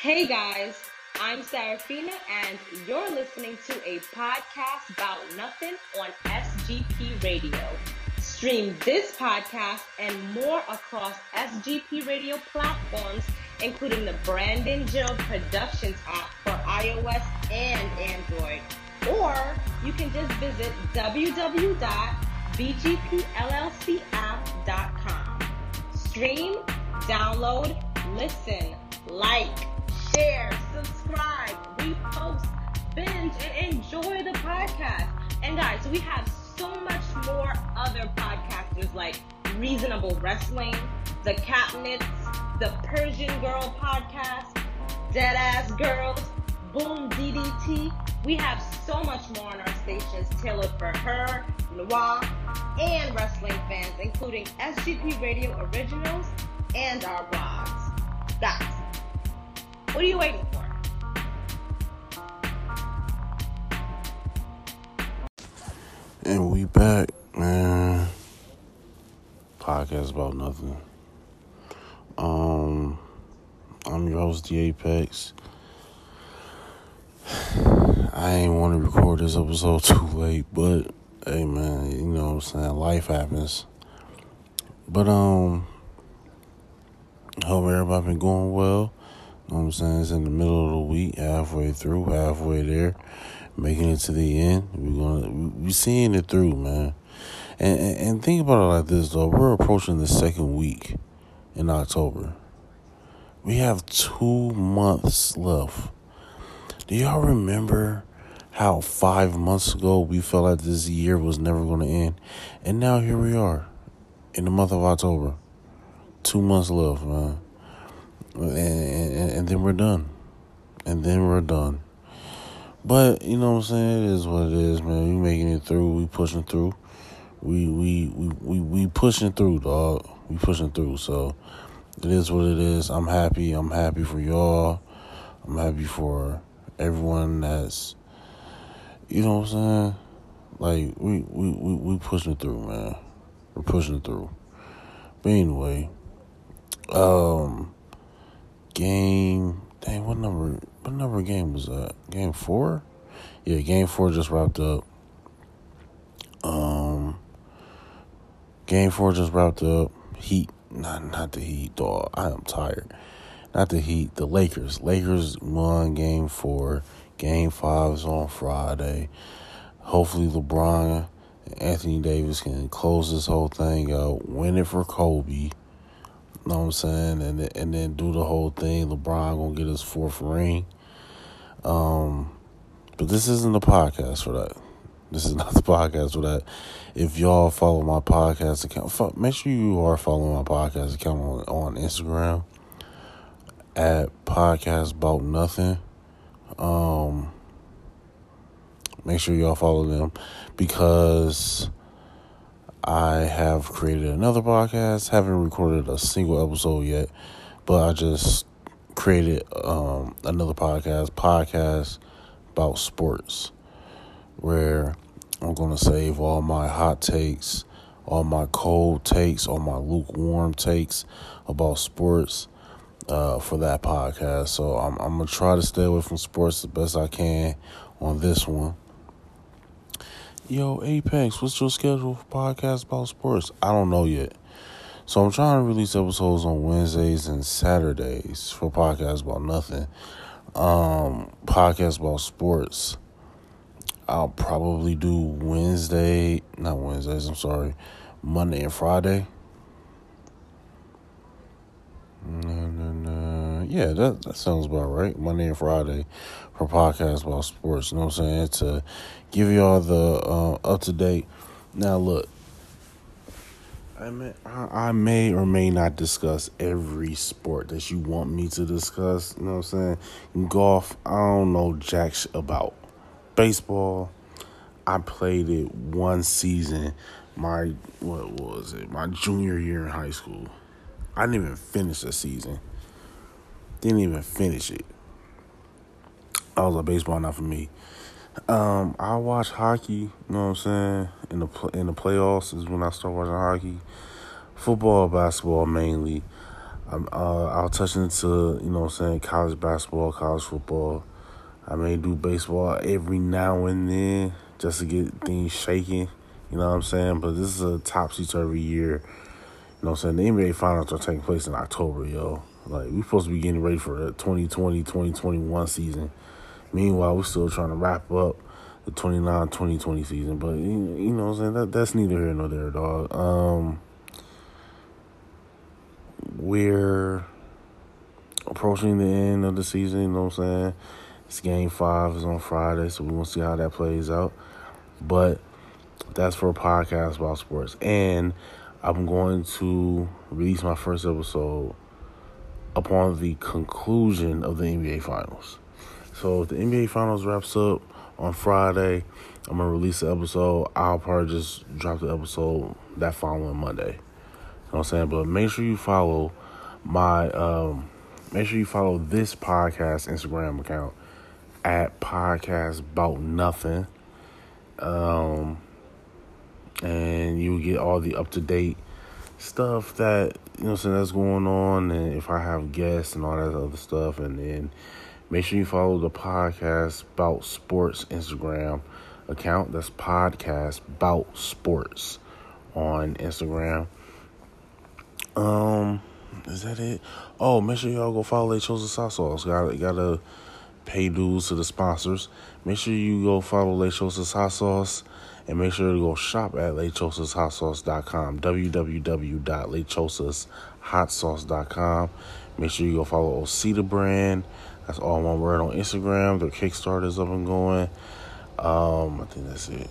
Hey guys, I'm Serafina, and you're listening to a podcast about nothing on SGP Radio. Stream this podcast and more across SGP Radio platforms, including the Brandon Jill Productions app for iOS and Android. Or you can just visit www.bgpllcapp.com. Stream, download, listen, like, share, subscribe, repost, binge, and enjoy the podcast. And guys, we have so much more other podcasters like Reasonable Wrestling, The Capnets, The Persian Girl Podcast, Deadass Girls, Boom DDT. We have so much more on our stations tailored for her, Noir, and wrestling fans, including SGP Radio Originals and our blogs. Guys, what are you waiting for? And we back, man. Podcast about nothing. Um, I'm your host, The Apex. I ain't want to record this episode too late, but hey, man, you know what I'm saying? Life happens. But, um, hope everybody been going well. You know what I'm saying? It's in the middle of the week, halfway through, halfway there, making it to the end. We're gonna we seeing it through, man. And, and and think about it like this though. We're approaching the second week in October. We have two months left. Do y'all remember how five months ago we felt like this year was never to end? And now here we are in the month of October. Two months left, man. And, and, then we're done. And then we're done. But, you know what I'm saying? It is what it is, man. We making it through. We pushing through. We, we, we, we, we pushing through, dog. We pushing through. So, it is what it is. I'm happy. I'm happy for y'all. I'm happy for everyone that's you know what I'm saying? Like we we we, we pushing through, man. We're pushing through. But anyway, um game dang what number what number game was that? Game four? Yeah, game four just wrapped up. Um game four just wrapped up. Heat not not the Heat, dog. I am tired. Not the Heat, the Lakers. Lakers won game four. Game five is on Friday. Hopefully LeBron and Anthony Davis can close this whole thing out, win it for Kobe. Know what I'm saying? And and then do the whole thing. LeBron gonna get his fourth ring. Um, but this isn't the podcast for that. This is not the podcast for that. If y'all follow my podcast account, make sure you are following my podcast account on, on Instagram at podcast about nothing. Um, make sure y'all follow them because I have created another podcast. Haven't recorded a single episode yet, but I just created um, another podcast, podcast about sports, where I'm going to save all my hot takes, all my cold takes, all my lukewarm takes about sports uh, for that podcast. So I'm, I'm going to try to stay away from sports the best I can on this one. Yo, Apex, what's your schedule for podcast about sports? I don't know yet. So I'm trying to release episodes on Wednesdays and Saturdays for podcasts about nothing. Um, podcast about sports. I'll probably do Wednesday, not Wednesdays, I'm sorry, Monday and Friday. No. Yeah, that, that sounds about right. Monday and Friday for podcasts about sports. You know what I'm saying? To give y'all the uh, up to date. Now, look, I may, I may or may not discuss every sport that you want me to discuss. You know what I'm saying? Golf, I don't know jack about. Baseball, I played it one season. My what was it? My junior year in high school. I didn't even finish the season. Didn't even finish it. I was a baseball not for me. Um, I watch hockey. You know what I'm saying? In the in the playoffs is when I start watching hockey. Football, basketball mainly. I'm, uh, I'll touch into, you know what I'm saying, college basketball, college football. I may do baseball every now and then just to get things shaking. You know what I'm saying? But this is a topsy turvy year. You know what I'm saying? The NBA finals are taking place in October, yo. Like, we supposed to be getting ready for the 2020 2021 season. Meanwhile, we're still trying to wrap up the 29 2020 season. But, you, know what I'm saying? That, that's neither here nor there, dog. Um, we're approaching the end of the season, you know what I'm saying? It's game five is on Friday, so we want to see how that plays out. But that's for a podcast about sports. And I'm going to release my first episode upon the conclusion of the NBA Finals. So if the NBA Finals wraps up on Friday, I'm gonna release the episode. I'll probably just drop the episode that following Monday. You know what I'm saying? But make sure you follow my um make sure you follow this podcast Instagram account at podcast about nothing. Um and you get all the up to date stuff that you know saying that's going on and if I have guests and all that other stuff and then make sure you follow the podcast about sports Instagram account. That's podcast about sports on Instagram. Um is that it? Oh, make sure y'all go follow Lechosa Hot Sauce. Got gotta pay dues to the sponsors. Make sure you go follow Lechosa Hot Sauce and make sure to go shop at lechosashotsauce.com. www.lechosashotsauce.com. Make sure you go follow Osita brand. That's all one word on Instagram. Their Kickstarter is up and going. Um, I think that's it.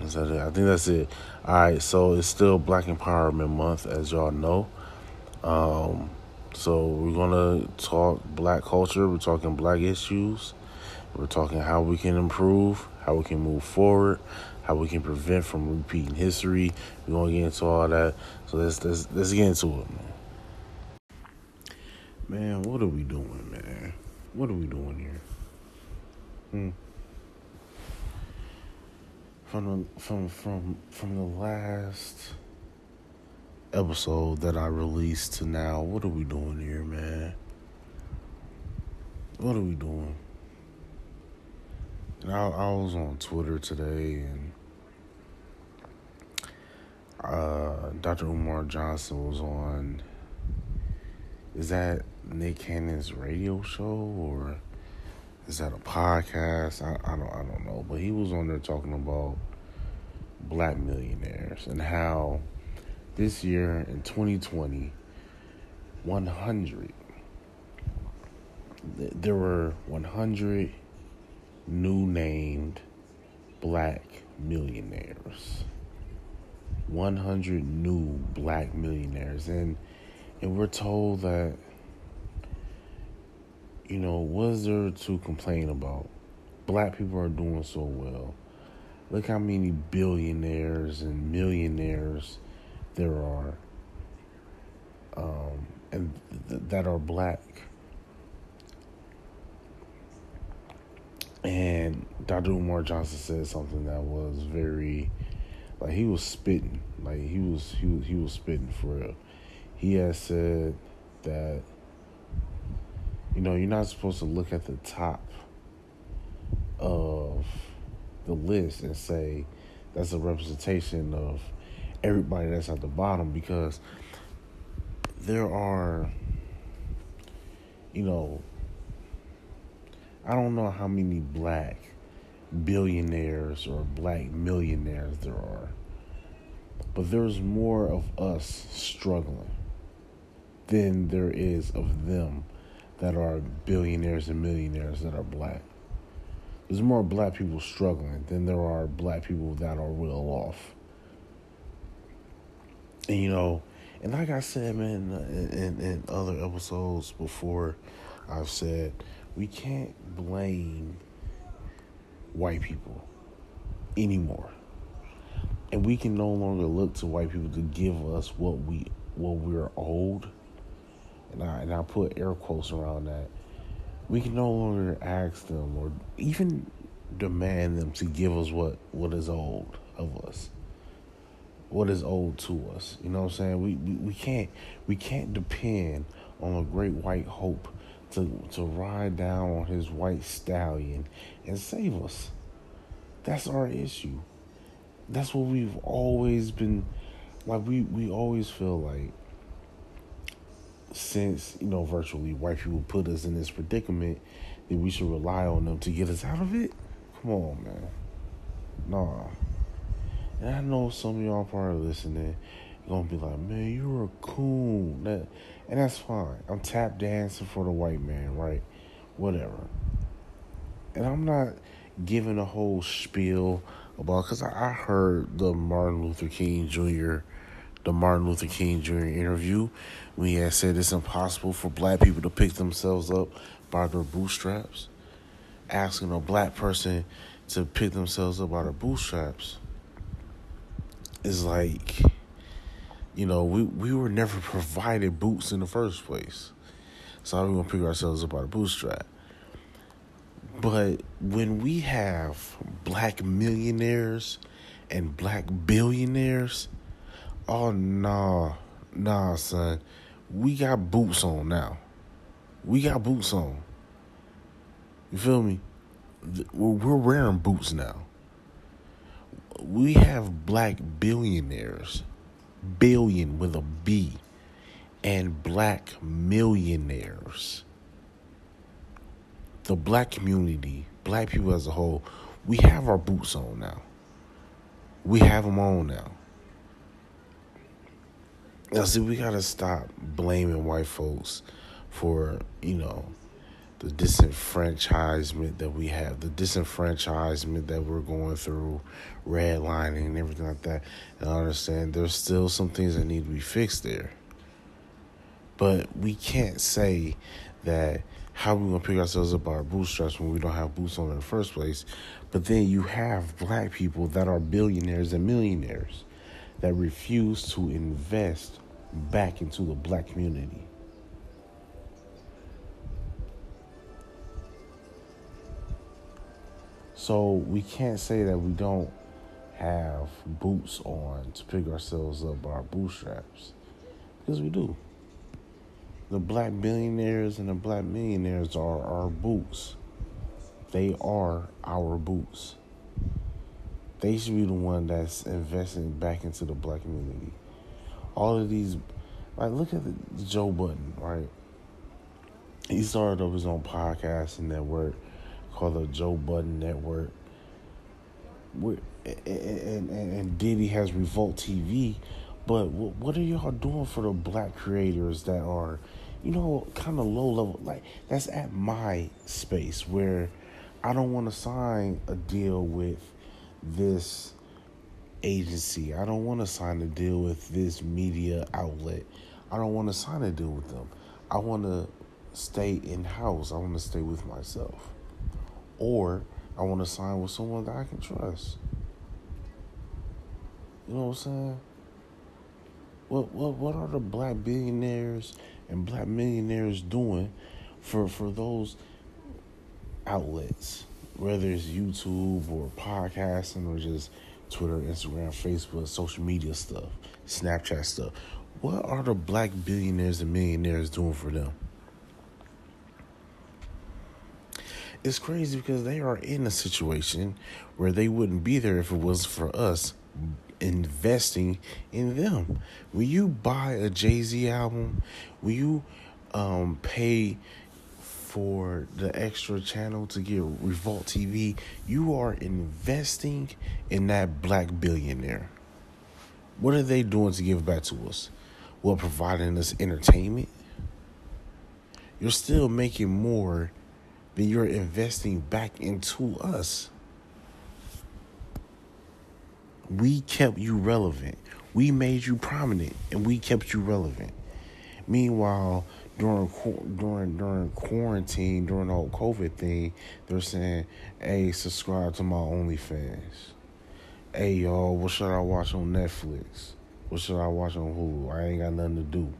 Is that it? I think that's it. All right, so it's still Black Empowerment Month, as y'all know. Um, so we're gonna talk black culture. We're talking black issues. We're talking how we can improve, how we can move forward, how we can prevent from repeating history. We're gonna get into all that. So let's let's let's get into it, man. Man, what are we doing, man? What are we doing here? Hmm. From the from from from the last episode that I released to now, what are we doing here, man? What are we doing? And I, I was on Twitter today, and uh, Dr. Umar Johnson was on. Is that Nick Cannon's radio show or is that a podcast? I, I don't I don't know, but he was on there talking about black millionaires and how this year in 2020 100 there were 100 new named black millionaires 100 new black millionaires. And and we're told that you know what is there to complain about? Black people are doing so well. Look how many billionaires and millionaires there are um, and th- that are black. And Dr. Umar Johnson said something that was very like he was spitting. Like he was he was he was spitting for real. He has said that you know you're not supposed to look at the top of the list and say that's a representation of everybody that's at the bottom because there are you know I don't know how many black billionaires or black millionaires there are but there's more of us struggling than there is of them that are billionaires and millionaires that are black. There's more black people struggling than there are black people that are well off. And you know, and like I said, man, in, in, in other episodes before, I've said we can't blame white people anymore. And we can no longer look to white people to give us what we what we're owed and I and I put air quotes around that, we can no longer ask them or even demand them to give us what what is owed of us. what is owed to us. You know what I'm saying? We, we we can't we can't depend on a great white hope to to ride down on his white stallion and save us. That's our issue. That's what we've always been like we we always feel like since, you know, virtually white people put us in this predicament that we should rely on them to get us out of it. Come on, man. Nah. And I know some of y'all probably listening gonna be like, man, you're a coon. That, and that's fine. I'm tap dancing for the white man, right? Whatever. And I'm not giving a whole spiel about because I, heard the Martin Luther King Jr. the Martin Luther King Jr. interview when he had said it's impossible for black people to pick themselves up by their bootstraps. Asking a black person to pick themselves up by their bootstraps is like you know, we, we were never provided boots in the first place. So how are we gonna pick ourselves up by the bootstrap? But when we have black millionaires and black billionaires, oh nah, nah, son. We got boots on now. We got boots on. You feel me? We're wearing boots now. We have black billionaires billion with a B, and black millionaires. The black community, black people as a whole, we have our boots on now. We have them on now. Now, see, we gotta stop blaming white folks for, you know, the disenfranchisement that we have, the disenfranchisement that we're going through, redlining and everything like that. And I understand there's still some things that need to be fixed there. But we can't say that how we gonna pick ourselves up by our bootstraps when we don't have boots on in the first place. But then you have black people that are billionaires and millionaires that refuse to invest back into the black community. So we can't say that we don't have boots on to pick ourselves up by our bootstraps. Because we do. The black billionaires and the black millionaires are our boots. They are our boots. They should be the one that's investing back into the black community. All of these, like, look at the, Joe Budden, right? He started up his own podcast and network called the Joe Budden Network. and, and, and Diddy has Revolt TV. But what are y'all doing for the black creators that are, you know, kind of low level? Like, that's at my space where I don't want to sign a deal with this agency. I don't want to sign a deal with this media outlet. I don't want to sign a deal with them. I want to stay in house. I want to stay with myself or I want to sign with someone that I can trust. You know what I'm saying? What what what are the black billionaires and black millionaires doing for for those outlets, whether it's YouTube or podcasting or just Twitter, Instagram, Facebook, social media stuff, Snapchat stuff. What are the black billionaires and millionaires doing for them? It's crazy because they are in a situation where they wouldn't be there if it wasn't for us investing in them. Will you buy a Jay Z album? Will you um, pay for the extra channel to get Revolt TV? You are investing in that black billionaire. What are they doing to give back to us? Well, providing us entertainment. You're still making more then you're investing back into us. We kept you relevant. We made you prominent and we kept you relevant. Meanwhile, during during during quarantine, during the whole COVID thing, they're saying, "Hey, subscribe to my OnlyFans." Hey, y'all, what should I watch on Netflix? What should I watch on Hulu? I ain't got nothing to do.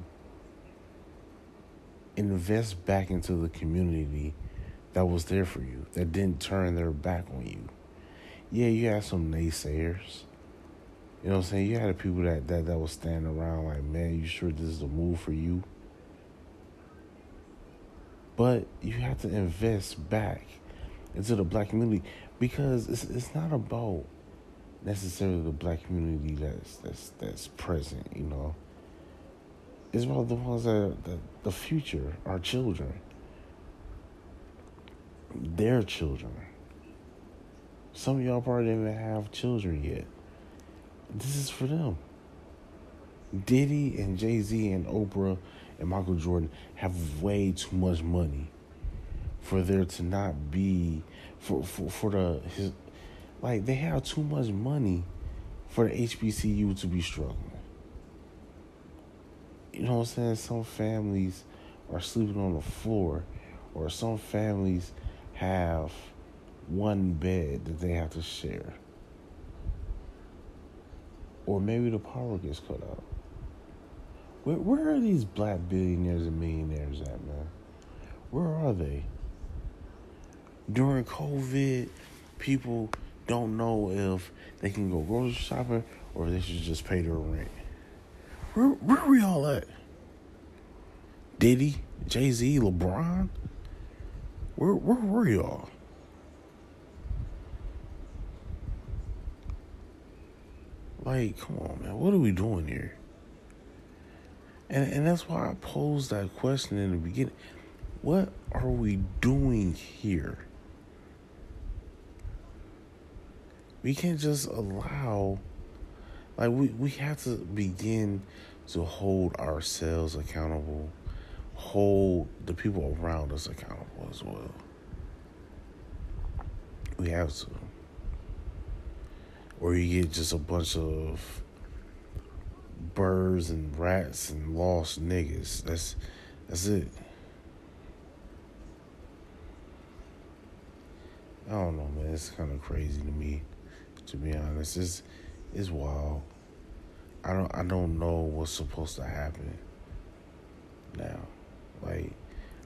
Invest back into the community that was there for you, that didn't turn their back on you. Yeah, you had some naysayers. You know what I'm saying? You had the people that, that, that was standing around like, man, you sure this is the move for you? But you have to invest back into the black community because it's it's not about necessarily the black community that's that's that's present, you know. It's about the ones that, that the future, our children, their children. Some of y'all probably didn't even have children yet. This is for them. Diddy and Jay Z and Oprah and Michael Jordan have way too much money for there to not be for for, for the his like they have too much money for the HBCU to be struggling. You know what I'm saying? Some families are sleeping on the floor, or some families have one bed that they have to share. Or maybe the power gets cut out. Where, where are these black billionaires and millionaires at, man? Where are they? During COVID, people don't know if they can go grocery shopping or they should just pay their rent. Where, where are we all at? Diddy, Jay Z, LeBron? Where, where were y'all? Like, come on, man. What are we doing here? And and that's why I posed that question in the beginning. What are we doing here? We can't just allow like we, we have to begin to hold ourselves accountable, hold the people around us accountable as well. We have to. Or you get just a bunch of birds and rats and lost niggas. That's that's it. I don't know, man. It's kind of crazy to me, to be honest. It's it's wild. I don't I don't know what's supposed to happen now. Like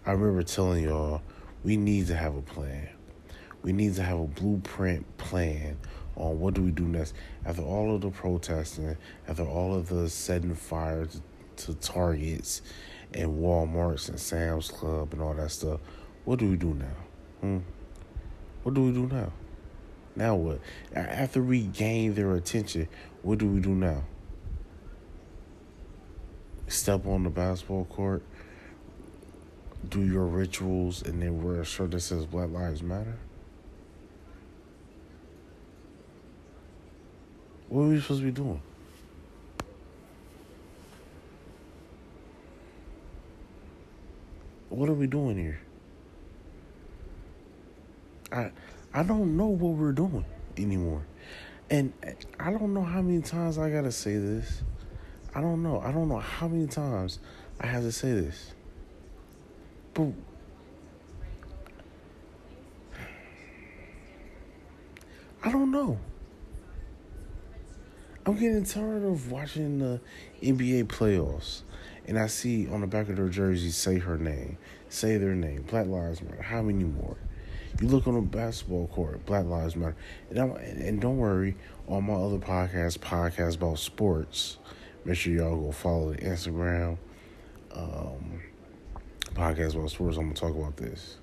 I remember telling y'all, we need to have a plan. We need to have a blueprint plan on what do we do next after all of the protesting, after all of the setting fire to, Targets and WalMarts and Sam's Club and all that stuff. What do we do now? Hmm? What do we do now? Now what? After we gain their attention, what do we do now? Step on the basketball court, do your rituals, and then wear a shirt that says Black Lives Matter? What are we supposed to be doing? What are we doing here? I I don't know what we're doing anymore. And I don't know how many times I gotta say this. I don't know. I don't know how many times I have to say this. But I don't know. I'm getting tired of watching the NBA playoffs. And I see on the back of their jersey, say her name, say their name, Black Lives Matter. How many more? You look on the basketball court, Black Lives Matter. And, I'm, and don't worry, on my other podcast, podcast about sports, make sure y'all go follow the Instagram um, podcast about sports. I'm to talk about this.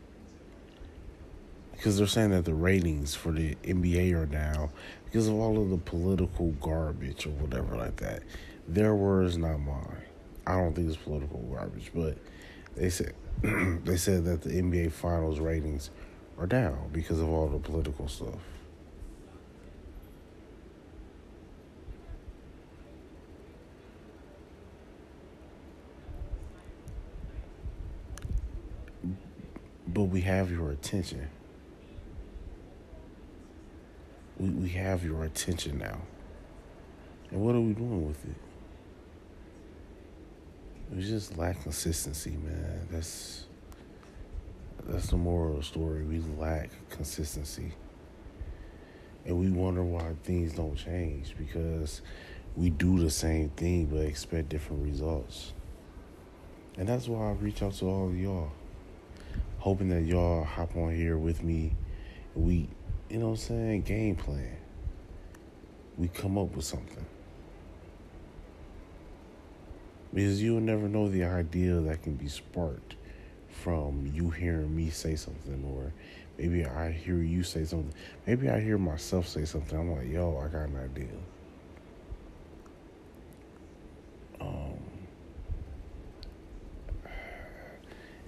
Because they're saying that the ratings for the NBA are down because of all of the political garbage or whatever like that. Their words, not mine. I don't think it's political garbage, but they said they said that the NBA Finals ratings are down because of all the political stuff. But we have your attention. we, we have your attention now. And what are we doing with it? We just lack consistency, man. That's that's the moral of the story. We lack consistency. And we wonder why things don't change because we do the same thing but expect different results. And that's why I reach out to all of y'all hoping that y'all hop on here with me. We, you know what I'm saying, game plan. We come up with something. Because you'll never know the idea that can be sparked from you hearing me say something, or maybe I hear you say something. Maybe I hear myself say something. I'm like, yo, I got an idea.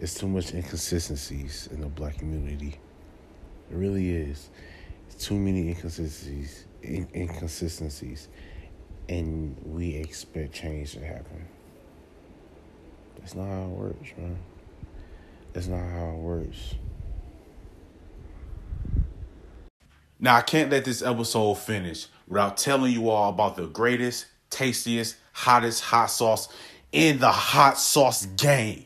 It's too much inconsistencies in the black community. It really is. It's too many inconsistencies, in- inconsistencies, and we expect change to happen. That's not how it works, man. That's not how it works. Now, I can't let this episode finish without telling you all about the greatest, tastiest, hottest hot sauce in the hot sauce game.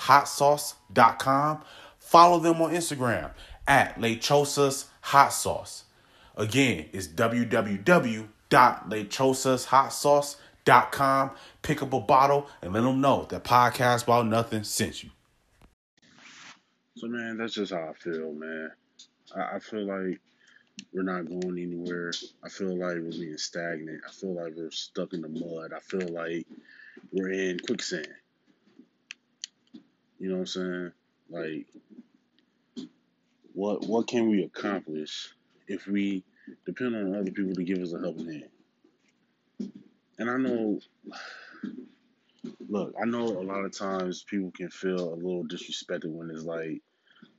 www.lechosashotsauce.com. Follow them on Instagram at Lechosas Hot Sauce. Again, it's www.lechosashotsauce.com. Pick up a bottle and let them know that Podcast About Nothing sent you. So, man, that's just how I feel, man. I, I feel like we're not going anywhere. I feel like we're being stagnant. I feel like we're stuck in the mud. I feel like we're in quicksand. You know what I'm saying? Like, what what can we accomplish if we depend on other people to give us a helping hand? And I know, look, I know a lot of times people can feel a little disrespected when it's like,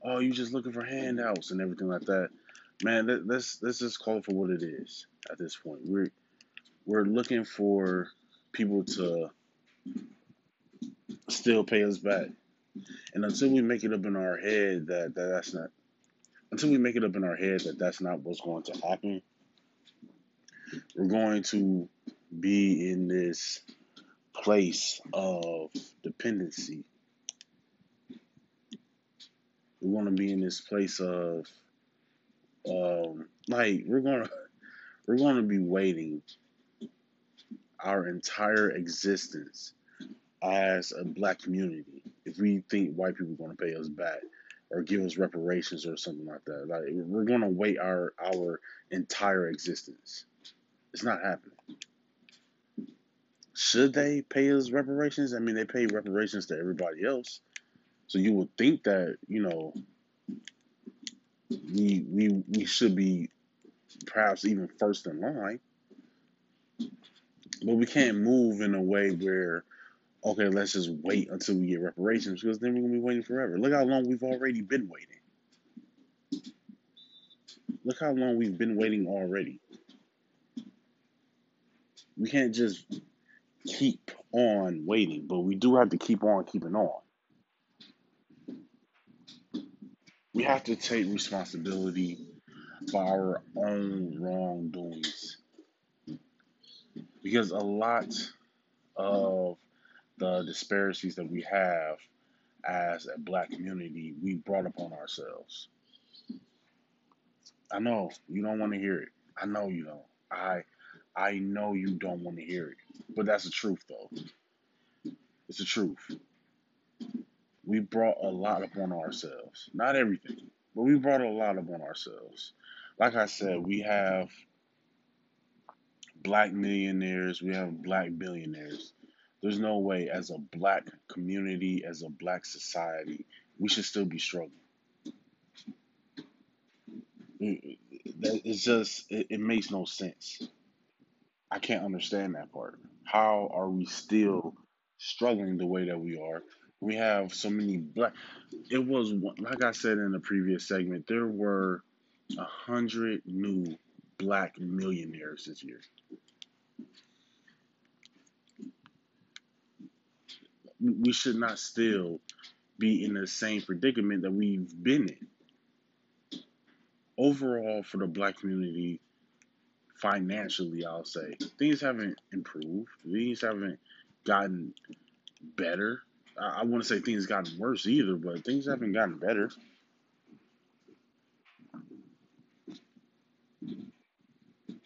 oh, you just looking for handouts and everything like that. Man, let, let's let's just call it for what it is at this point. We're we're looking for people to still pay us back, and until we make it up in our head that, that that's not, until we make it up in our head that that's not what's going to happen, we're going to be in this place of dependency. We want to be in this place of um like we're gonna we're gonna be waiting our entire existence as a black community if we think white people are gonna pay us back or give us reparations or something like that. Like we're gonna wait our our entire existence. It's not happening. Should they pay us reparations? I mean, they pay reparations to everybody else. So you would think that you know we we we should be perhaps even first in line, but we can't move in a way where okay, let's just wait until we get reparations because then we're gonna be waiting forever. Look how long we've already been waiting. Look how long we've been waiting already. We can't just keep on waiting, but we do have to keep on keeping on. we have to take responsibility for our own wrongdoings. Because a lot of the disparities that we have as a black community, we brought upon ourselves. I know you don't want to hear it. I know you don't. I I know you don't want to hear it. But that's the truth though. It's the truth we brought a lot upon ourselves. Not everything, but we brought a lot upon ourselves. Like I said, we have black millionaires, we have black billionaires. There's no way, as a black community, as a black society, we should still be struggling. Mm, it's just, it, it makes no sense. I can't understand that part. How are we still struggling the way that we are we have so many black. It was like I said in the previous segment. There were a hundred new black millionaires this year. We should not still be in the same predicament that we've been in. Overall, for the black community, financially, I'll say things haven't improved. Things haven't gotten better I, I wouldn't say things gotten worse either, but things haven't gotten better.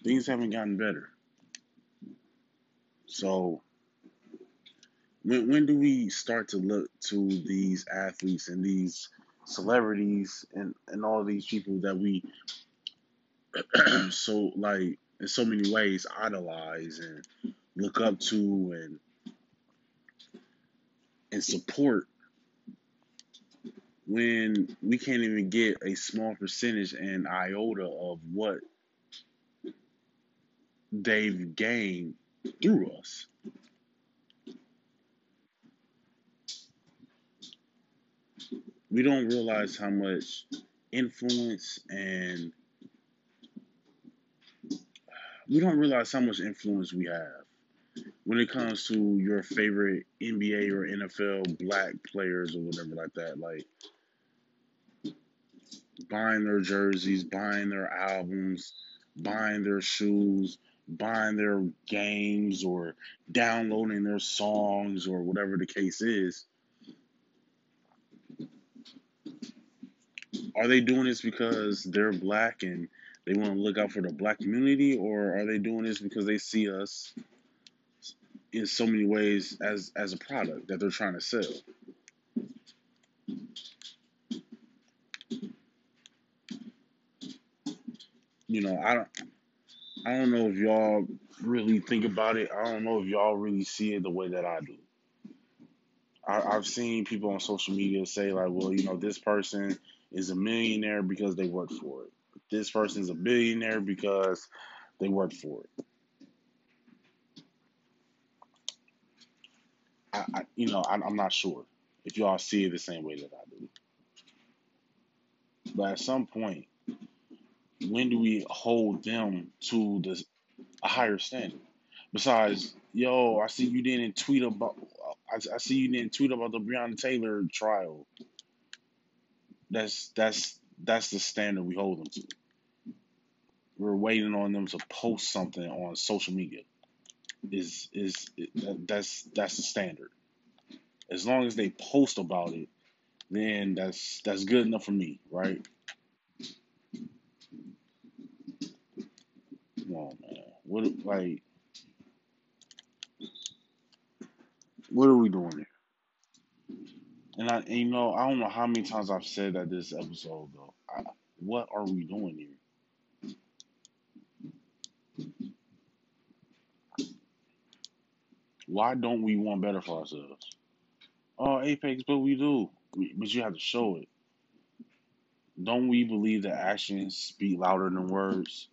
Things haven't gotten better. So when when do we start to look to these athletes and these celebrities and, and all these people that we so like in so many ways idolize and look up to and and support when we can't even get a small percentage and iota of what they've gained through us. We don't realize how much influence and we don't realize how much influence we have when it comes to your favorite NBA or NFL black players or whatever like that. Like buying their jerseys, buying their albums, buying their shoes, buying their games, or downloading their songs, or whatever the case is. Are they doing this because they're black and they want to look out for the black community, or are they doing this because they see us in so many ways as as a product that they're trying to sell? You know, I don't I don't know if y'all really think about it. I don't know if y'all really see it the way that I do. I, I've seen people on social media say like, well, you know, this person is a millionaire because they worked for it. This person is a billionaire because they worked for it. I, I you know, I, I'm not sure if y'all see it the same way that I do. But at some point, when do we hold them to the a higher standard? Besides, yo, I see you didn't tweet about. I, I see you didn't tweet about the Breonna Taylor trial. That's that's that's the standard we hold them to. We're waiting on them to post something on social media. Is is that's that's the standard. As long as they post about it, then that's that's good enough for me, right? Come on, man. What like what are we doing here? And I, and, you know, I don't know how many times I've said that this episode though. I, what are we doing here? Why don't we want better for ourselves? Oh, Apex, but we do. But you have to show it. Don't we believe that actions speak louder than words?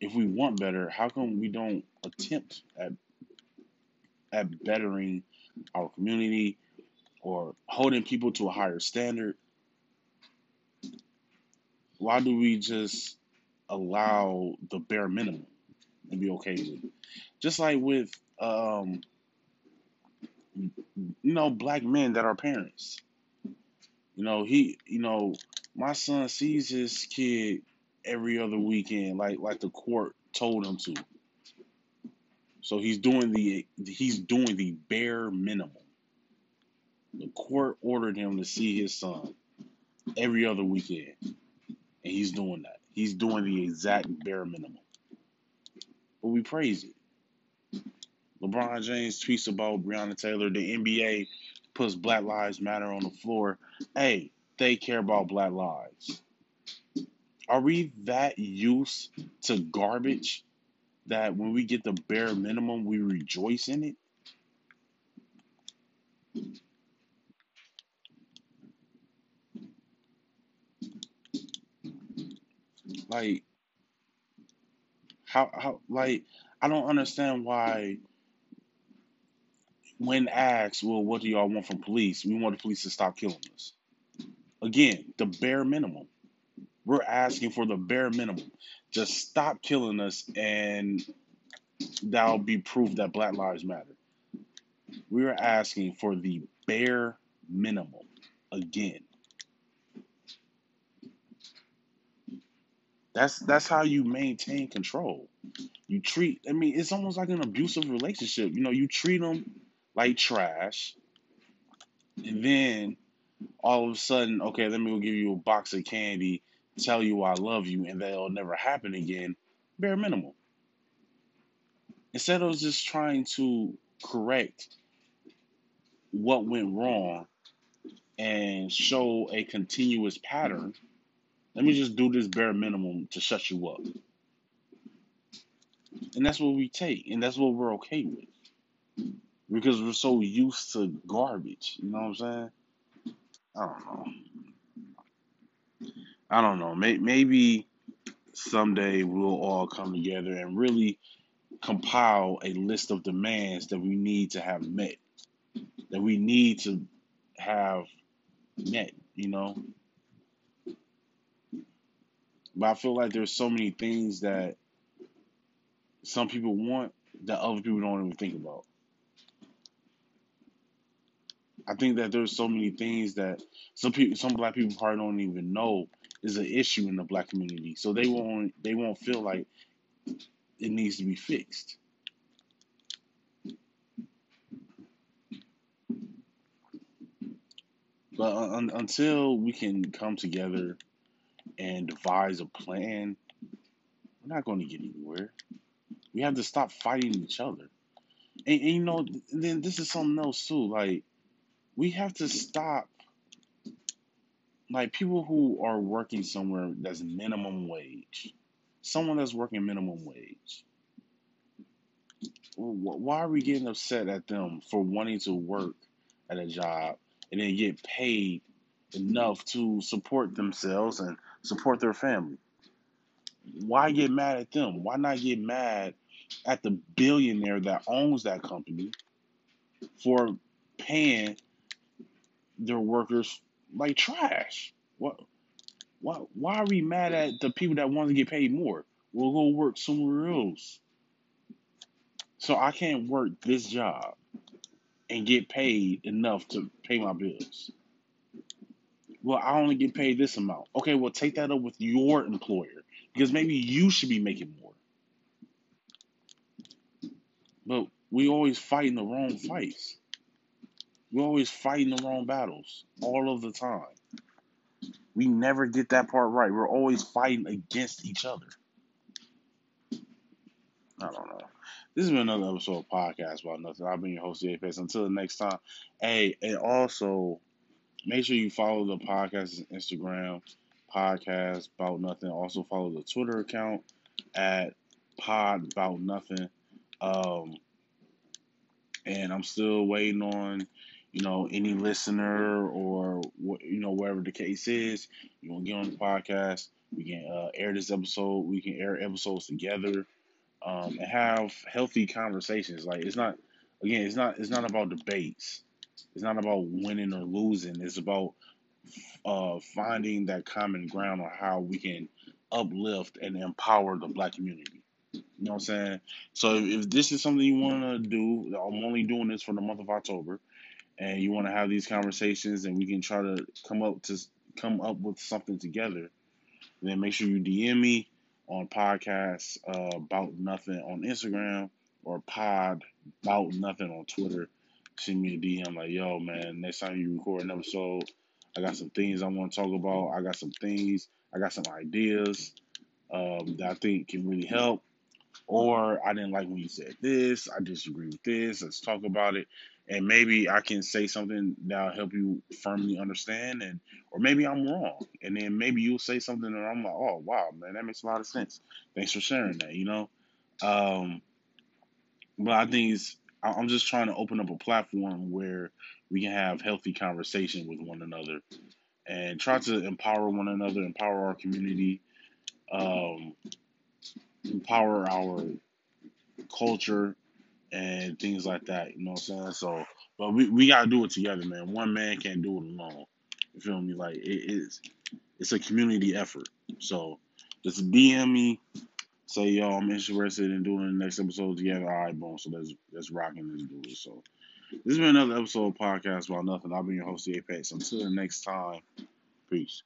If we want better, how come we don't attempt at at bettering our community or holding people to a higher standard? Why do we just allow the bare minimum and be okay with it? Just like with um, you know, black men that are parents. You know, he, you know, my son sees his kid every other weekend, like like the court told him to. So he's doing the he's doing the bare minimum. The court ordered him to see his son every other weekend, and he's doing that. He's doing the exact bare minimum. But we praise it. LeBron James tweets about Breonna Taylor. The NBA puts Black Lives Matter on the floor. Hey, they care about Black lives. Are we that used to garbage that when we get the bare minimum, we rejoice in it? Like, how, how, like, I don't understand why when asked, well, what do y'all want from police? We want the police to stop killing us. Again, the bare minimum. We're asking for the bare minimum. Just stop killing us, and that'll be proof that Black Lives Matter. We are asking for the bare minimum again. That's that's how you maintain control. You treat. I mean, it's almost like an abusive relationship. You know, you treat them like trash, And then all of a sudden, okay, let me go give you a box of candy, tell you I love you, and that'll never happen again. Bare minimum. Instead of just trying to correct what went wrong and show a continuous pattern, let me just do this bare minimum to shut you up. And that's what we take, and that's what we're okay with. Because we're so used to garbage. You know what I'm saying? I don't know. I don't know. Maybe someday we'll all come together and really compile a list of demands that we need to have met, that we need to have met, you know? But I feel like there's so many things that some people want that other people don't even think about. I think that there's so many things that some people, some black people probably don't even know is an issue in the black community. So they won't, they won't feel like it needs to be fixed. But uh, un- until we can come together and devise a plan, we're not going to get anywhere. We have to stop fighting each other. And, and you know, then this is something else too. Like, we have to stop like people who are working somewhere that's minimum wage someone that's working minimum wage why are we getting upset at them for wanting to work at a job and then get paid enough to support themselves and support their family why get mad at them why not get mad at the billionaire that owns that company for paying their workers like trash. What? Why? Why are we mad at the people that want to get paid more? We'll go work somewhere else. So I can't work this job and get paid enough to pay my bills. Well, I only get paid this amount. Okay, well, take that up with your employer because maybe you should be making more. But we always fight in the wrong fights. We're always fighting the wrong battles all of the time. We never get that part right. We're always fighting against each other. I don't know. This has been another episode of Podcast About Nothing. I've been your host, Apex. Until the next time. Hey, and also make sure you follow the podcast Instagram, Podcast About Nothing. Also follow the Twitter account at Pod About Nothing. Um, and I'm still waiting on you know, any listener or you know whatever the case is, you want to get on the podcast. We can uh, air this episode. We can air episodes together um, and have healthy conversations. Like it's not, again, it's not it's not about debates. It's not about winning or losing. It's about uh, finding that common ground on how we can uplift and empower the black community. You know what I'm saying? So if this is something you want to do, I'm only doing this for the month of October and you want to have these conversations and we can try to come up to come up with something together, then make sure you DM me on podcast uh, about nothing on Instagram or pod about nothing on Twitter. Send me a DM like, yo, man, next time you record an episode, I got some things I want to talk about. I got some things, I got some ideas um, that I think can really help. Or I didn't like when you said this. I disagree with this. Let's talk about it and maybe I can say something that'll help you firmly understand, and or maybe I'm wrong, and then maybe you'll say something and I'm like, oh wow, man, that makes a lot of sense. Thanks for sharing that, you know. Um, but I think it's I'm just trying to open up a platform where we can have healthy conversation with one another and try to empower one another, empower our community, um, empower our culture and things like that. You know what I'm saying? So, but we, we gotta do it together, man. One man can't do it alone. You feel me? Like it is, it's a community effort. So just DM me, say yo, I'm interested in doing the next episode together. All right, boom. So let's let's rock and let's do it. So this has been another episode of podcast about nothing. I've been your host, The Apex. Until the next time, peace.